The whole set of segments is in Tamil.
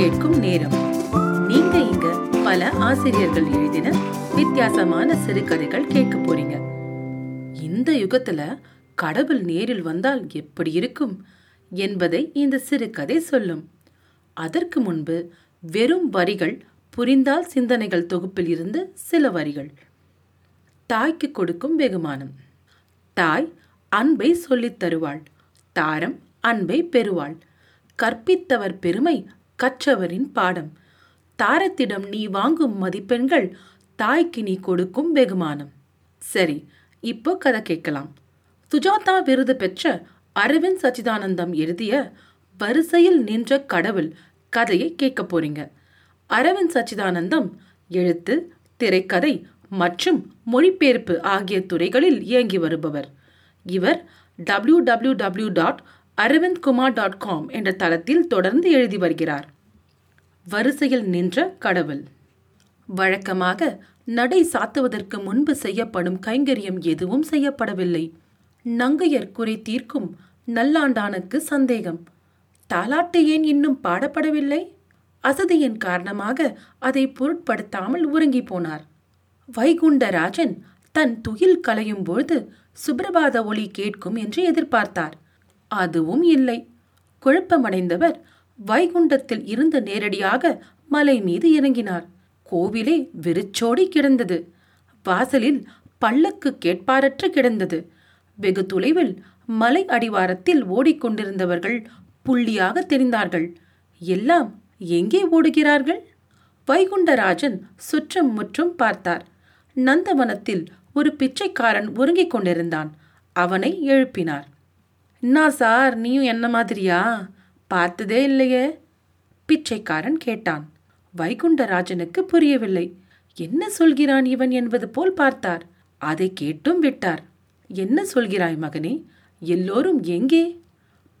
கேட்கும் நேரம். நீங்க இங்க பல ஆசிரியர்கள் எழுதின வித்தியாசமான சிறுகதைகள் கேட்க போறீங்க. இந்த யுகத்துல கடவுள் நேரில் வந்தால் எப்படி இருக்கும் என்பதை இந்த சிறுகதை சொல்லும். அதற்கு முன்பு வெறும் வரிகள் புரிந்தால் சிந்தனைகள் தொகுப்பில் இருந்து சில வரிகள். தாய்க்கு கொடுக்கும் வெகுமானம். தாய் அன்பை சொல்லித் தருவாள். தாரம் அன்பை பெறுவாள். கற்பித்தவர் பெருமை கற்றவரின் பாடம். தாரத்திடம் நீ வாங்கும் மதிப்பெண்கள் தாய்க்கு நீ கொடுக்கும் வெகுமானம். சரி இப்போ கதை கேட்கலாம். சுஜாதா விருது பெற்ற அரவிந்த் சச்சிதானந்தம் எழுதிய வரிசையில் நின்ற கடவுள் கதையை கேட்க போறீங்க. அரவிந்த் சச்சிதானந்தம் எழுத்து திரைக்கதை மற்றும் மொழிபெயர்ப்பு ஆகிய துறைகளில் இயங்கி வருபவர். இவர் W W W dot Aravind Kumar dot com என்ற தளத்தில் தொடர்ந்து எழுதி வருகிறார். வரிசையில் நின்ற கடவுள். வழக்கமாக நடை சாத்துவதற்கு முன்பு செய்யப்படும் கைங்கரியம் எதுவும் செய்யப்படவில்லை. நங்கையர் குறை தீர்க்கும் நல்லாண்டானுக்கு சந்தேகம். தாலாட்டு ஏன் இன்னும் பாடப்படவில்லை? அசதியின் காரணமாக அதை பொருட்படுத்தாமல் உறங்கி போனார். வைகுண்டராஜன் தன் துயில் கலையும் பொழுது சுப்ரபாத ஒளி கேட்கும் என்று எதிர்பார்த்தார். அதுவும் இல்லை. குழப்பமடைந்தவர் வைகுண்டத்தில் இருந்து நேரடியாக மலை மீது இறங்கினார். கோவிலே வெறிச்சோடி கிடந்தது. வாசலில் பல்லக்கு கேட்பாரற்று கிடந்தது. வெகு தொலைவில் மலை அடிவாரத்தில் ஓடிக்கொண்டிருந்தவர்கள் புள்ளியாக தெரிந்தார்கள். எல்லாம் எங்கே ஓடுகிறார்கள்? வைகுண்டராஜன் சுற்றும் முற்றும் பார்த்தார். நந்தவனத்தில் ஒரு பிச்சைக்காரன் உறங்கிக் கொண்டிருந்தான். அவனை எழுப்பினார். என்ன சார் நீயும் என்ன மாதிரியா? பார்த்ததே இல்லையே பிச்சைக்காரன் கேட்டான். வைகுண்டராஜனுக்கு புரியவில்லை. என்ன சொல்கிறான் இவன் என்பது போல் பார்த்தார். அதை கேட்டும் விட்டார். என்ன சொல்கிறாய் மகனே எல்லோரும் எங்கே?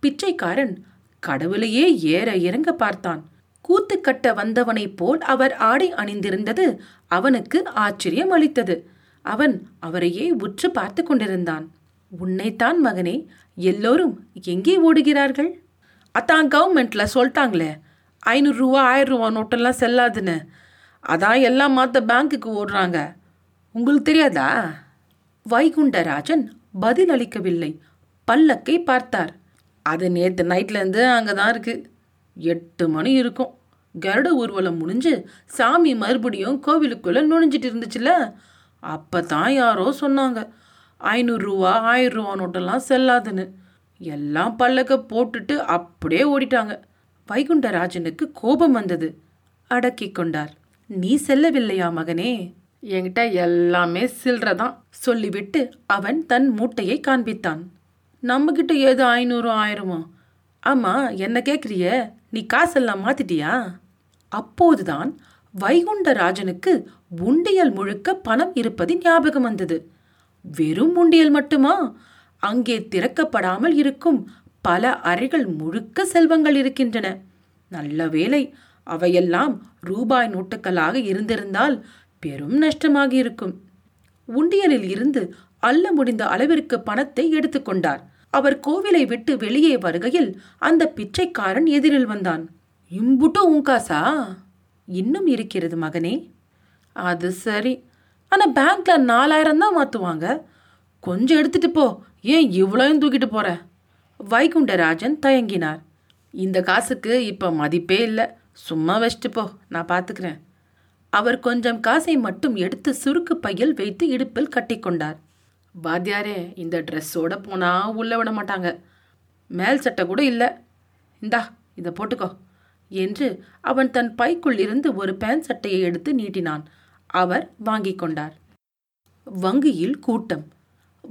பிச்சைக்காரன் கடவுளையே ஏற இறங்க பார்த்தான். கூத்து கட்ட வந்தவனைப் போல் அவர் ஆடை அணிந்திருந்தது அவனுக்கு ஆச்சரியம் அளித்தது அவன் அவரையே உற்று பார்த்து கொண்டிருந்தான். உன்னைத்தான் மகனே எல்லோரும் எங்கே ஓடுகிறார்கள்? அதான் கவர்மெண்ட்ல சொல்லிட்டாங்களே ஐநூறுரூவா ஆயிரம் ரூபா நோட்டெல்லாம் செல்லாதுன்னு. அதான் எல்லாம் மாற்ற பேங்க்குக்கு ஓடுறாங்க. உங்களுக்கு தெரியாதா? வைகுண்டராஜன் பதில் அளிக்கவில்லை. பல்லக்கை பார்த்தார். அது நேற்று நைட்லேருந்து அங்கே தான் இருக்கு. எட்டு மணி இருக்கும். கருட ஊர்வலம் முடிஞ்சு சாமி மறுபடியும் கோவிலுக்குள்ளே நுழைஞ்சிட்டு இருந்துச்சுல அப்போ தான் யாரோ சொன்னாங்க. ஐநூறுரூவா ஆயிரம் ரூபா நோட்டெல்லாம் செல்லாதுன்னு. எல்லாம் பல்லக்க போட்டுட்டு அப்படியே ஓடிட்டாங்க. வைகுண்டராஜனுக்கு கோபம் வந்தது. அடக்கி கொண்டார். நீ செல்லவில்லையா மகனே? என்கிட்ட எல்லாமே சில்லறதான் சொல்லிவிட்டு அவன் தன் மூட்டையை காண்பித்தான். நம்மகிட்ட ஏதோ ஐநூறு ஆயிரமோ? ஆமாம் என்ன கேட்குறிய நீ காசெல்லாம் மாத்திட்டியா? அப்போதுதான் வைகுண்டராஜனுக்கு உண்டியல் முழுக்க பணம் இருப்பது ஞாபகம் வந்தது. வெறும் உண்டியல் மட்டுமா? அங்கே திறக்கப்படாமல் இருக்கும் பல அறைகள் முழுக்க செல்வங்கள் இருக்கின்றன. நல்ல வேலை அவையெல்லாம் ரூபாய் நோட்டுகளாக இருந்திருந்தால் பெரும் நஷ்டமாகி இருக்கும் உண்டியலில் இருந்து அல்ல முடிந்த அளவிற்கு பணத்தை எடுத்துக்கொண்டார் அவர் கோவிலை விட்டு வெளியே வருகையில் அந்த பிச்சைக்காரன் எதிரில் வந்தான். இம்புட்டு உங்காசா இன்னும் இருக்கிறது மகனே. அது சரி. ஆனால் பேங்க்ல நாலாயிரம் தான் மாற்றுவாங்க கொஞ்சம் எடுத்துட்டு போ. ஏன் இவ்வளோயும் தூக்கிட்டு போற? வைகுண்டராஜன் தயங்கினார். இந்த காசுக்கு இப்போ மதிப்பே இல்லை. சும்மா வச்சுட்டு போ. நான் பார்த்துக்கிறேன் அவர் கொஞ்சம் காசை மட்டும் எடுத்து சுருக்கு பையில் வைத்து இடுப்பில் கட்டிக்கொண்டார் வாத்தியாரே இந்த ட்ரெஸ்ஸோட போனா உள்ள விட மாட்டாங்க. மேல் சட்டை கூட இல்லை. இந்தா இதை போட்டுக்கோ. என்று அவன் தன் பைக்குள் இருந்து ஒரு பேண்ட் சட்டையை எடுத்து நீட்டினான். அவர் வாங்கிக் கொண்டார். வங்கியில் கூட்டம்.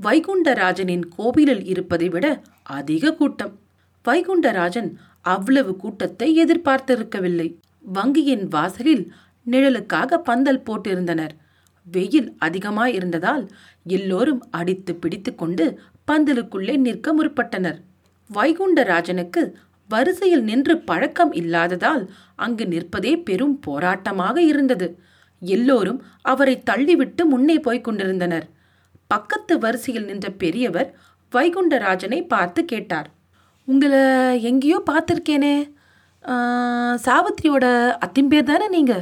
வைகுண்டராஜனின் கோவிலில் இருப்பதை விட அதிக கூட்டம். வைகுண்டராஜன் அவ்வளவு கூட்டத்தை எதிர்பார்த்திருக்கவில்லை. வங்கியின் வாசலில் நிழலுக்காக பந்தல் போட்டிருந்தனர். வெயில் அதிகமாயிருந்ததால் எல்லோரும் அடித்து பிடித்து கொண்டு பந்தலுக்குள்ளே நிற்க முற்பட்டனர். வைகுண்டராஜனுக்கு வரிசையில் நின்று பழக்கம் இல்லாததால் அங்கு நிற்பதே பெரும் போராட்டமாக இருந்தது. எல்லோரும் அவரை தள்ளிவிட்டு முன்னே போய்க் கொண்டிருந்தனர். பக்கத்து வரிசையில் நின்ற பெரியவர் வைகுண்டராஜனை பார்த்து கேட்டார். உங்களை எங்கேயோ பார்த்துருக்கேனே. சாவித்திரியோட அத்திம்பேர் தானே நீங்க?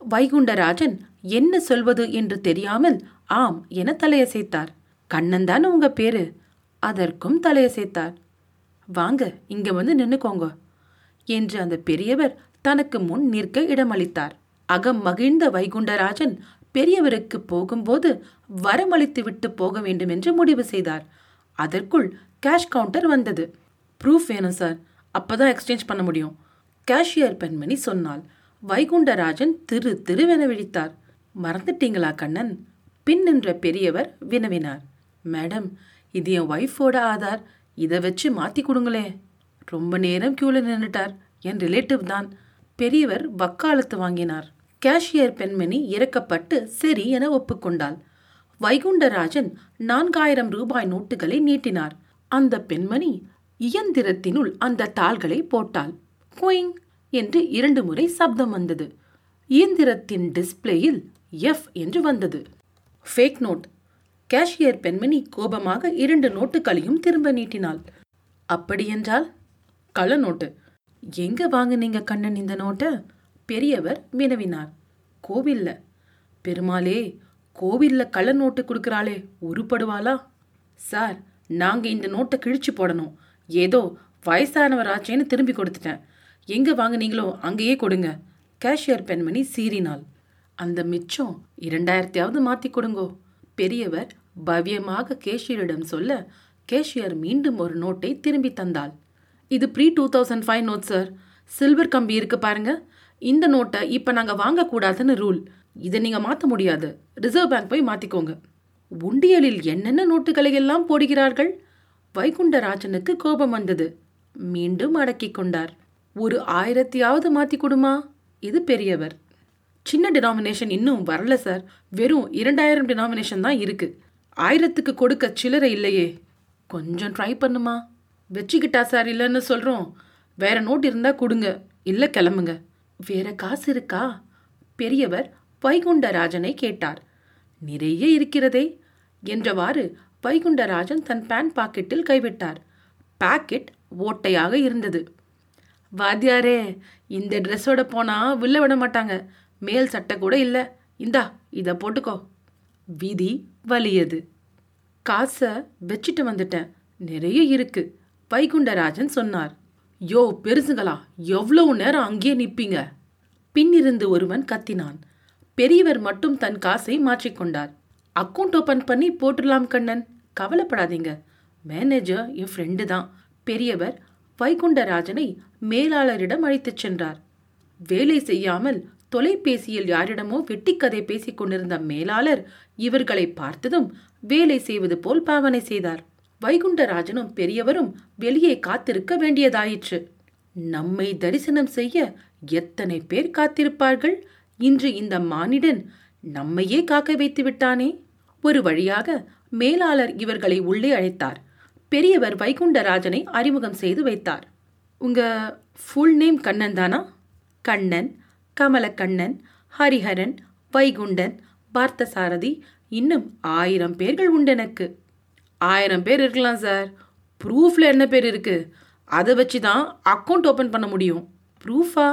வைகுண்டராஜன் என்ன சொல்வது என்று தெரியாமல் ஆம் என தலையசைத்தார். கண்ணன் தானே உங்க பேரு? அதற்கும் தலையசைத்தார். வாங்க இங்க வந்து நின்னுக்கோங்க என்று அந்த பெரியவர் தனக்கு முன் நிற்க இடமளித்தார். அகம் மகிழ்ந்த வைகுண்டராஜன் பெரியவருக்கு போகும்போது வரமளித்து விட்டு போக வேண்டும் என்று முடிவு செய்தார். அதற்குள் கேஷ் கவுண்டர் வந்தது. ப்ரூஃப் வேணும் சார். அப்பதான் எக்ஸ்சேஞ்ச் பண்ண முடியும் கேஷியர் பெண்மணி சொன்னாள். வைகுண்டராஜன் திரு திருவென விழித்தார். மறந்துட்டீங்களா கண்ணன்? பின் நின்ற பெரியவர் வினவினார். மேடம் இது என் ஒய்ஃபோட ஆதார். இதை வச்சு மாத்தி கொடுங்களே. ரொம்ப நேரம் கியூல நின்றுட்டார் என் ரிலேட்டிவ் தான். பெரியவர் வக்காலத்து வாங்கினார். கேஷியர் பெண்மணி இறக்கப்பட்டு சரி என ஒப்புக்கொண்டாள். வைகுண்டராஜன் நான்காயிரம் ரூபாய் நோட்டுகளை நீட்டினார். அந்த பெண்மணி இயந்திரத்தினுள் அந்த தாள்களை போட்டாள். குயிங் என்று இரண்டு முறை சப்தம் வந்தது. இயந்திரத்தின் டிஸ்ப்ளேயில் எஃப் என்று வந்தது. Fake note. கேஷியர் பெண்மணி கோபமாக இரண்டு நோட்டுகளையும் திரும்ப நீட்டினாள். அப்படியென்றால் கள்ள நோட்டு. எங்க வாங்குனீங்க கண்ணன் இந்த நோட்டை? பெரியவர் வினவினார். கோவில்ல. பெருமாளே கோவில்ல கள்ள நோட்டு கொடுக்கறாளே உருப்படுவாளா? சார் நாங்க இந்த நோட்டை கிழிச்சு போடணும். ஏதோ வயசானவராச்சேன்னு திரும்பி கொடுத்துட்டேன். எங்க வாங்குனீங்களோ அங்கேயே கொடுங்க. கேஷியர் பெண்மணி சீறினாள். அந்த மிச்சம் இரண்டாயிரத்தையாவது மாத்தி கொடுங்கோ. பெரியவர் பவ்யமாக கேஷியரிடம் சொல்ல கேஷியர் மீண்டும் ஒரு நோட்டை திரும்பி தந்தாள். இது pre two thousand five note sir. Silver கம்பி இருக்கு பாருங்க. இந்த நோட்டை இப்போ நாங்கள் வாங்கக்கூடாதுன்னு ரூல். இதை நீங்கள் மாற்ற முடியாது. ரிசர்வ் பேங்க் போய் மாற்றிக்கோங்க உண்டியலில் என்னென்ன நோட்டுகளை எல்லாம் போடுகிறார்கள்? வைகுண்டராஜனுக்கு கோபம் வந்தது. மீண்டும் அடக்கிக் கொண்டார். ஒரு ஆயிரத்தையாவது மாற்றி கொடுமா? இது பெரியவர். சின்ன டினாமினேஷன் இன்னும் வரல சார் வெறும் இரண்டாயிரம் டினாமினேஷன் தான் இருக்கு. ஆயிரத்துக்கு கொடுக்க சில்லறை இல்லையே. கொஞ்சம் ட்ரை பண்ணுமா? வச்சுக்கிட்டா சார் இல்லைன்னு சொல்கிறோம் வேற நோட் இருந்தால் கொடுங்க. இல்லை கிளம்புங்க. வேற காசு இருக்கா? பெரியவர் வைகுண்டராஜனை கேட்டார். நிறைய இருக்கிறதே என்றவாறு வைகுண்டராஜன் தன் பேண்ட் பாக்கெட்டில் கைவிட்டார். பாக்கெட் ஓட்டையாக இருந்தது. வாத்தியாரே இந்த ட்ரெஸ்ஸோட போனா வில்ல விட மாட்டாங்க. மேல் சட்டை கூட இல்லை. இந்தா இதை போட்டுக்கோ. விதி வலியது. காசை வச்சுட்டு வந்துட்டேன். நிறைய இருக்கு வைகுண்டராஜன் சொன்னார். யோ பெருசுங்களா எவ்வளவு நேரம் அங்கேயே நிற்பீங்க? பின்னிருந்து ஒருவன் கத்தினான். பெரியவர் மட்டும் தன் காசை மாற்றிக்கொண்டார் அக்கவுண்ட் ஓபன் பண்ணி போட்டுடலாம் கண்ணன். கவலைப்படாதீங்க. மேனேஜர் என் ஃப்ரெண்டு தான். பெரியவர் வைகுண்டராஜனை மேலாளரிடம் அழைத்துச் சென்றார். வேலை செய்யாமல் தொலைபேசியில் யாரிடமோ வெட்டிக்கதை பேசிக் கொண்டிருந்த மேலாளர் இவர்களை பார்த்ததும் வேலை செய்வது போல் பாவனை செய்தார். வைகுண்டராஜனும் பெரியவரும் வெளியே காத்திருக்க வேண்டியதாயிற்று. நம்மை தரிசனம் செய்ய எத்தனை பேர் காத்திருப்பார்கள்? இன்று இந்த மானிடன் நம்மையே காக்க வைத்து விட்டானே? ஒரு வழியாக மேலாளர் இவர்களை உள்ளே அழைத்தார். பெரியவர் வைகுண்டராஜனை அறிமுகம் செய்து வைத்தார். உங்க ஃபுல் நேம் கண்ணன் தானா? கண்ணன் கமலக்கண்ணன் ஹரிஹரன் வைகுண்டன் பார்த்தசாரதி இன்னும் ஆயிரம் பேர்கள் உண்டெனக்கு ஆயிரம் பேர் இருக்கலாம் சார் ப்ரூஃப்ல என்ன பேர் இருக்குது அதை வச்சு தான் அக்கௌண்ட் ஓப்பன் பண்ண முடியும். ப்ரூஃபா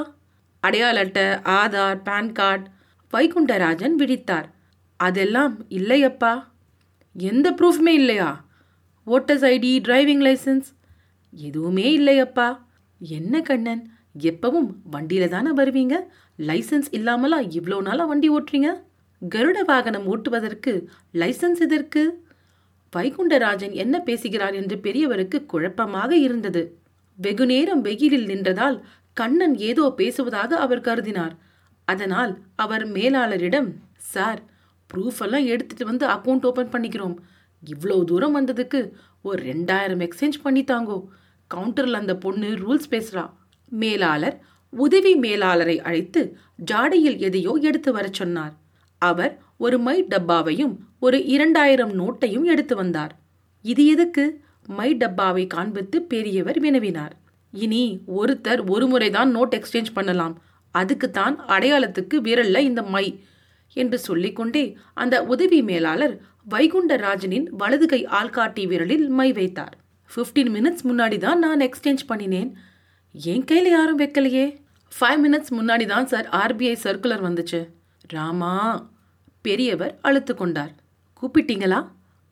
அடையாள அட்டை ஆதார் பேன் கார்டு வைகுண்டராஜன் விடித்தார் அதெல்லாம் இல்லையப்பா. எந்த ப்ரூஃப்மே இல்லையா? ஓட்டர்ஸ் ஐடி டிரைவிங் லைசன்ஸ் எதுவுமே இல்லையப்பா. என்ன கண்ணன்? எப்பவும் வண்டியில் தானே வருவீங்க? லைசன்ஸ் இல்லாமலா இவ்வளோ நாளாக வண்டி ஓட்டுறீங்க? கருட வாகனம் ஓட்டுவதற்கு லைசன்ஸ் எதற்கு வைகுண்டராஜன் என்ன பேசுகிறார் என்று பெரியவருக்கு குழப்பமாக இருந்தது. வெகுநேரம் வெயிலில் நின்றதால் கண்ணன் ஏதோ பேசுவதாக அவர் கருதினார். அதனால் அவர் மேலாளரிடம் சார் ப்ரூஃப் எல்லாம் எடுத்துட்டு வந்து அக்கௌண்ட் ஓபன் பண்ணிக்கிறோம். இவ்வளோ தூரம் வந்ததுக்கு ஒரு ரெண்டாயிரம் எக்ஸ்சேஞ்ச் பண்ணி தாங்கோ. அந்த பொண்ணு ரூல்ஸ் பேசுறா. மேலாளர் உதவி மேலாளரை அழைத்து ஜாடையில் எதையோ எடுத்து வரச் சொன்னார். அவர் ஒரு மை டப்பாவையும் ஒரு இரண்டாயிரம் நோட்டையும் எடுத்து வந்தார். இது எதுக்கு? மை டப்பாவை காண்பித்து பெரியவர் வினவினார். இனி ஒருத்தர் ஒரு முறைதான் நோட் எக்ஸ்சேஞ்ச் பண்ணலாம். அதுக்குத்தான் அடையாளத்துக்கு விரல்ல இந்த மை என்று சொல்லிக்கொண்டே அந்த உதவி மேலாளர் வைகுண்டராஜனின் வலது கை ஆள்காட்டி விரலில் மை வைத்தார். 15 மினிட்ஸ் முன்னாடி தான் நான் எக்ஸ்சேஞ்ச் பண்ணினேன். என் கையில் யாரும் வைக்கலையே. ஃபைவ் மினிட்ஸ் முன்னாடி தான் சார் ஆர்பிஐ சர்க்குலர் வந்துச்சு. ராமா! பெரியவர் அழுத்து கொண்டார் கூப்பிட்டீங்களா?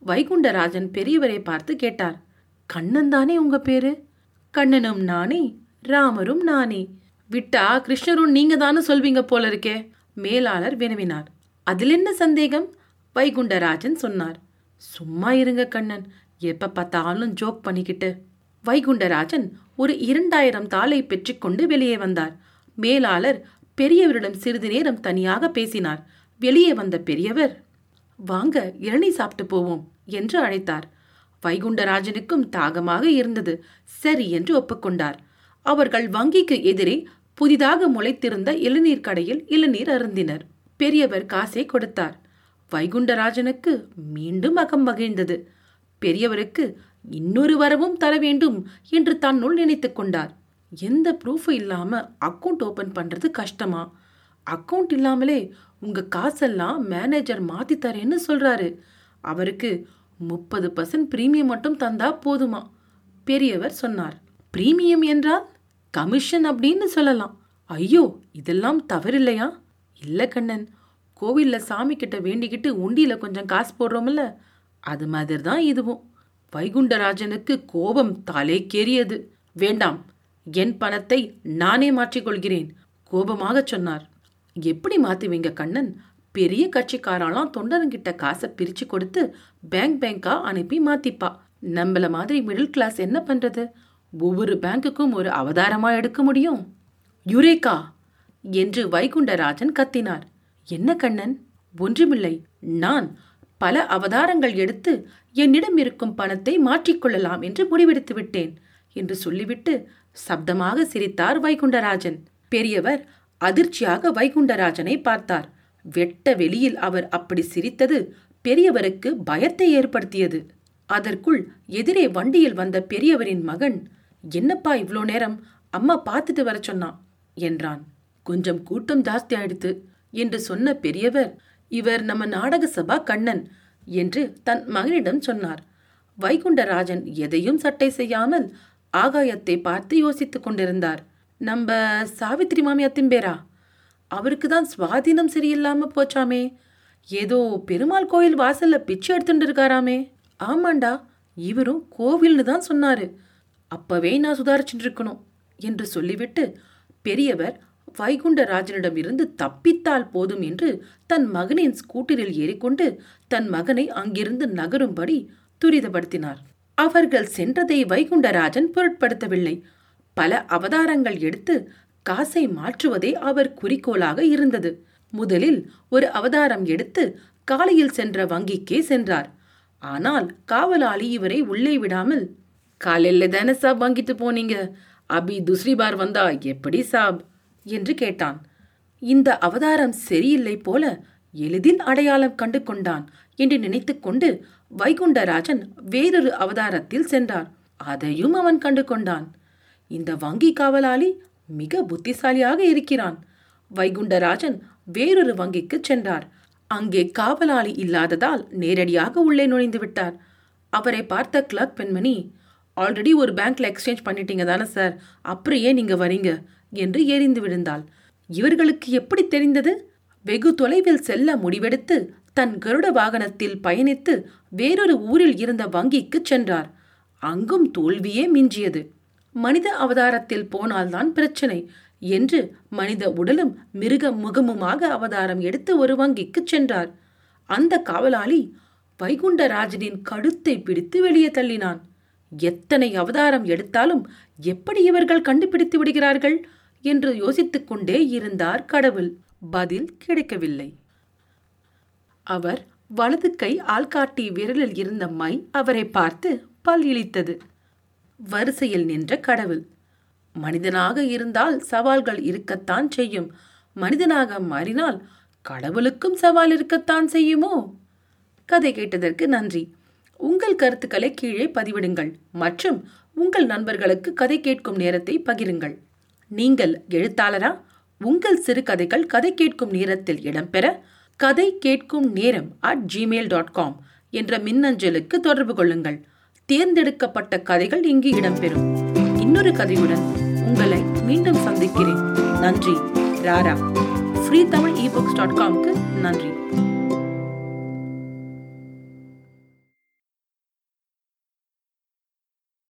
வைகுண்டராஜன் பெரியவரை பார்த்து கேட்டார். கண்ணன் தானே உங்க பேரு? கண்ணனும் நானே ராமரும் நானே. விட்டா கிருஷ்ணரும் நீங்க தானே சொல்வீங்க போல இருக்கே? மேலாளர் வினவினார். அதில் என்ன சந்தேகம்? வைகுண்டராஜன் சொன்னார். சும்மா இருங்க கண்ணன். எப்ப பார்த்தாலும் ஜோக் பண்ணிக்கிட்டு. வைகுண்டராஜன் ஒரு இரண்டாயிரம் தாளை பெற்றுக்கொண்டு வெளியே வந்தார். மேலாளர் பெரியவரிடம் சிறிது நேரம் தனியாக பேசினார். வெளியே வந்த பெரியவர் வாங்க இளநீ சாப்பிட்டு போவோம் என்று அழைத்தார். வைகுண்டராஜனுக்கும் தாகமாக இருந்தது சரி என்று ஒப்புக்கொண்டார். அவர்கள் வங்கிக்கு எதிரே புதிதாக முளைத்திருந்த இளநீர் கடையில் இளநீர் அருந்தினர். பெரியவர் காசை கொடுத்தார். வைகுண்டராஜனுக்கு மீண்டும் அகம் மகிழ்ந்தது. பெரியவருக்கு இன்னொரு வரவும் தர வேண்டும் என்று தன்னுள் நினைத்துக் கொண்டார். எந்த ப்ரூஃப் இல்லாம அக்கவுண்ட் ஓபன் பண்றது கஷ்டமா? அக்கவுண்ட் இல்லாமலே உங்கள் காசெல்லாம் மேனேஜர் மாற்றி தரேன்னு சொல்கிறாரு அவருக்கு முப்பது பர்சன்ட் பிரீமியம் மட்டும் தந்தா போதுமா? பெரியவர் சொன்னார். பிரீமியம் என்றால் கமிஷன் அப்படின்னு சொல்லலாம். ஐயோ இதெல்லாம் தவறில்லையா? இல்லை கண்ணன் கோவிலில் சாமி கிட்ட வேண்டிக்கிட்டு உண்டியில் கொஞ்சம் காசு போடுறோம்ல? அது மாதிரி தான் இதுவும். வைகுண்டராஜனுக்கு கோபம் தலைக்கேறியது. வேண்டாம் என் பணத்தை நானே மாற்றிக்கொள்கிறேன் கோபமாக சொன்னார். எப்படி மாத்துவீங்க கண்ணன்? பெரிய கட்சிக்காரெல்லாம் தொண்டருங்கிட்ட காசை பிரிச்சு கொடுத்து பேங்க் பேங்கா அனுப்பி மாத்திப்பா. நம்மள மாதிரி மிடில் கிளாஸ் என்ன பண்றது? ஒவ்வொரு பேங்குக்கும் ஒரு அவதாரமா எடுக்க முடியும். யுரேகா! என்று வைகுண்டராஜன் கத்தினார். என்ன கண்ணன்? ஒன்றுமில்லை. நான் பல அவதாரங்கள் எடுத்து என்னிடம் இருக்கும் பணத்தை மாற்றிக்கொள்ளலாம் என்று முடிவெடுத்து விட்டேன் என்று சொல்லிவிட்டு சப்தமாக சிரித்தார் வைகுண்டராஜன். பெரியவர் அதிர்ச்சியாக வைகுண்டராஜனை பார்த்தார். வெட்ட வெளியில் அவர் அப்படி சிரித்தது பெரியவருக்கு பயத்தை ஏற்படுத்தியது. அதற்குள் எதிரே வண்டியில் வந்த பெரியவரின் மகன் என்னப்பா இவ்வளோ நேரம்? அம்மா பார்த்துட்டு வர சொன்னான் என்றான். கொஞ்சம் கூட்டம் ஜாஸ்தி ஆயிடுத்து என்று சொன்ன பெரியவர் இவர் நம்ம நாடக சபா கண்ணன் என்று தன் மகனிடம் சொன்னார். வைகுண்டராஜன் எதையும் சட்டை செய்யாமல் ஆகாயத்தை பார்த்து யோசித்துக் கொண்டிருந்தார். நம்ம சாவித்திரி மாமியாத்தின் பேரா? அவருக்கு தான் சுவாதீனம் சரியில்லாமல் போச்சாமே. ஏதோ பெருமாள் கோயில் வாசல்ல பிச்சை எடுத்துட்டு இருக்காராமே. ஆமாண்டா இவரும் கோவில்னு தான் சொன்னாரு. அப்பவே நான் சுதாரிச்சுட்டு இருக்கணும் என்று சொல்லிவிட்டு பெரியவர் வைகுண்டராஜனிடம் இருந்து தப்பித்தால் போதும் என்று தன் மகனின் ஸ்கூட்டரில் ஏறிக்கொண்டு தன் மகனை அங்கிருந்து நகரும்படி துரிதப்படுத்தினார். அவர்கள் சென்றதை வைகுண்டராஜன் பொருட்படுத்தவில்லை. பல அவதாரங்கள் எடுத்து காசை மாற்றுவதே அவர் குறிக்கோளாக இருந்தது. முதலில் ஒரு அவதாரம் எடுத்து காலையில் சென்ற வங்கிக்கே சென்றார். ஆனால் காவலாளி இவரை உள்ளே விடாமல் காலையில தானே சாப் வாங்கிட்டு போனீங்க? அபி துஸ்ரி பார் வந்தா எப்படி சாப்? என்று கேட்டான். இந்த அவதாரம் சரியில்லை போல எளிதில் அடையாளம் கண்டு கொண்டான் என்று நினைத்துக்கொண்டு வைகுண்டராஜன் வேறொரு அவதாரத்தில் சென்றார். அதையும் அவன் கண்டு கொண்டான். இந்த வங்கி காவலாளி மிக புத்திசாலியாக இருக்கிறான். வைகுண்டராஜன் வேறொரு வங்கிக்கு சென்றார். அங்கே காவலாளி இல்லாததால் நேரடியாக உள்ளே நுழைந்து விட்டார். அவரை பார்த்த கிளர்க் பெண்மணி ஆல்ரெடி ஒரு பேங்க்ல எக்ஸ்சேஞ்ச் பண்ணிட்டீங்க தானே சார்? அப்புறம் ஏன் நீங்க வரீங்க? என்று எரிந்து விழுந்தாள். இவர்களுக்கு எப்படி தெரிந்தது? வெகு தொலைவில் செல்ல முடிவெடுத்து தன் கருட வாகனத்தில் பயணித்து வேறொரு ஊரில் இருந்த வங்கிக்கு சென்றார். அங்கும் தோல்வியே மிஞ்சியது. மனித அவதாரத்தில் போனால்தான் பிரச்சனை என்று மனித உடலும் மிருக முகமுமாக அவதாரம் எடுத்து ஒரு வங்கிக்கு சென்றார். அந்த காவலாளி வைகுண்டராஜனின் கழுத்தை பிடித்து வெளியே தள்ளினான். எத்தனை அவதாரம் எடுத்தாலும் எப்படி இவர்கள் கண்டுபிடித்து விடுகிறார்கள் என்று யோசித்துக் கொண்டே இருந்தார் கடவுள். பதில் கிடைக்கவில்லை. அவர் வலது கை ஆள்காட்டி விரலில் இருந்த மை அவரை பார்த்து பல் இழித்தது. வரிசையில் நின்ற கடவுள். மனிதனாக இருந்தால் சவால்கள் இருக்கத்தான் செய்யும். மனிதனாக மாறினால் கடவுளுக்கும் சவால் இருக்கத்தான் செய்யுமோ? கதை கேட்டதற்கு நன்றி. உங்கள் கருத்துக்களை கீழே பதிவிடுங்கள் மற்றும் உங்கள் நண்பர்களுக்கு கதை கேட்கும் நேரத்தை பகிருங்கள். நீங்கள் எழுத்தாளரா? உங்கள் சிறுகதைகள் கதை கேட்கும் நேரத்தில் இடம்பெற கதை கேட்கும் நேரம் அட் ஜிமெயில் டாட் காம் என்ற மின்னஞ்சலுக்கு தொடர்பு கொள்ளுங்கள். தேர்ந்தெடுக்கப்பட்ட கதைகள் இங்கு இடம்பெறும். இன்னொரு கதையுடன் உங்களை மீண்டும் சந்திக்கிறேன். நன்றி. ராரா. ஃப்ரீ தமிழ் இபுக்ஸ் டாட் காம்க்கு நன்றி.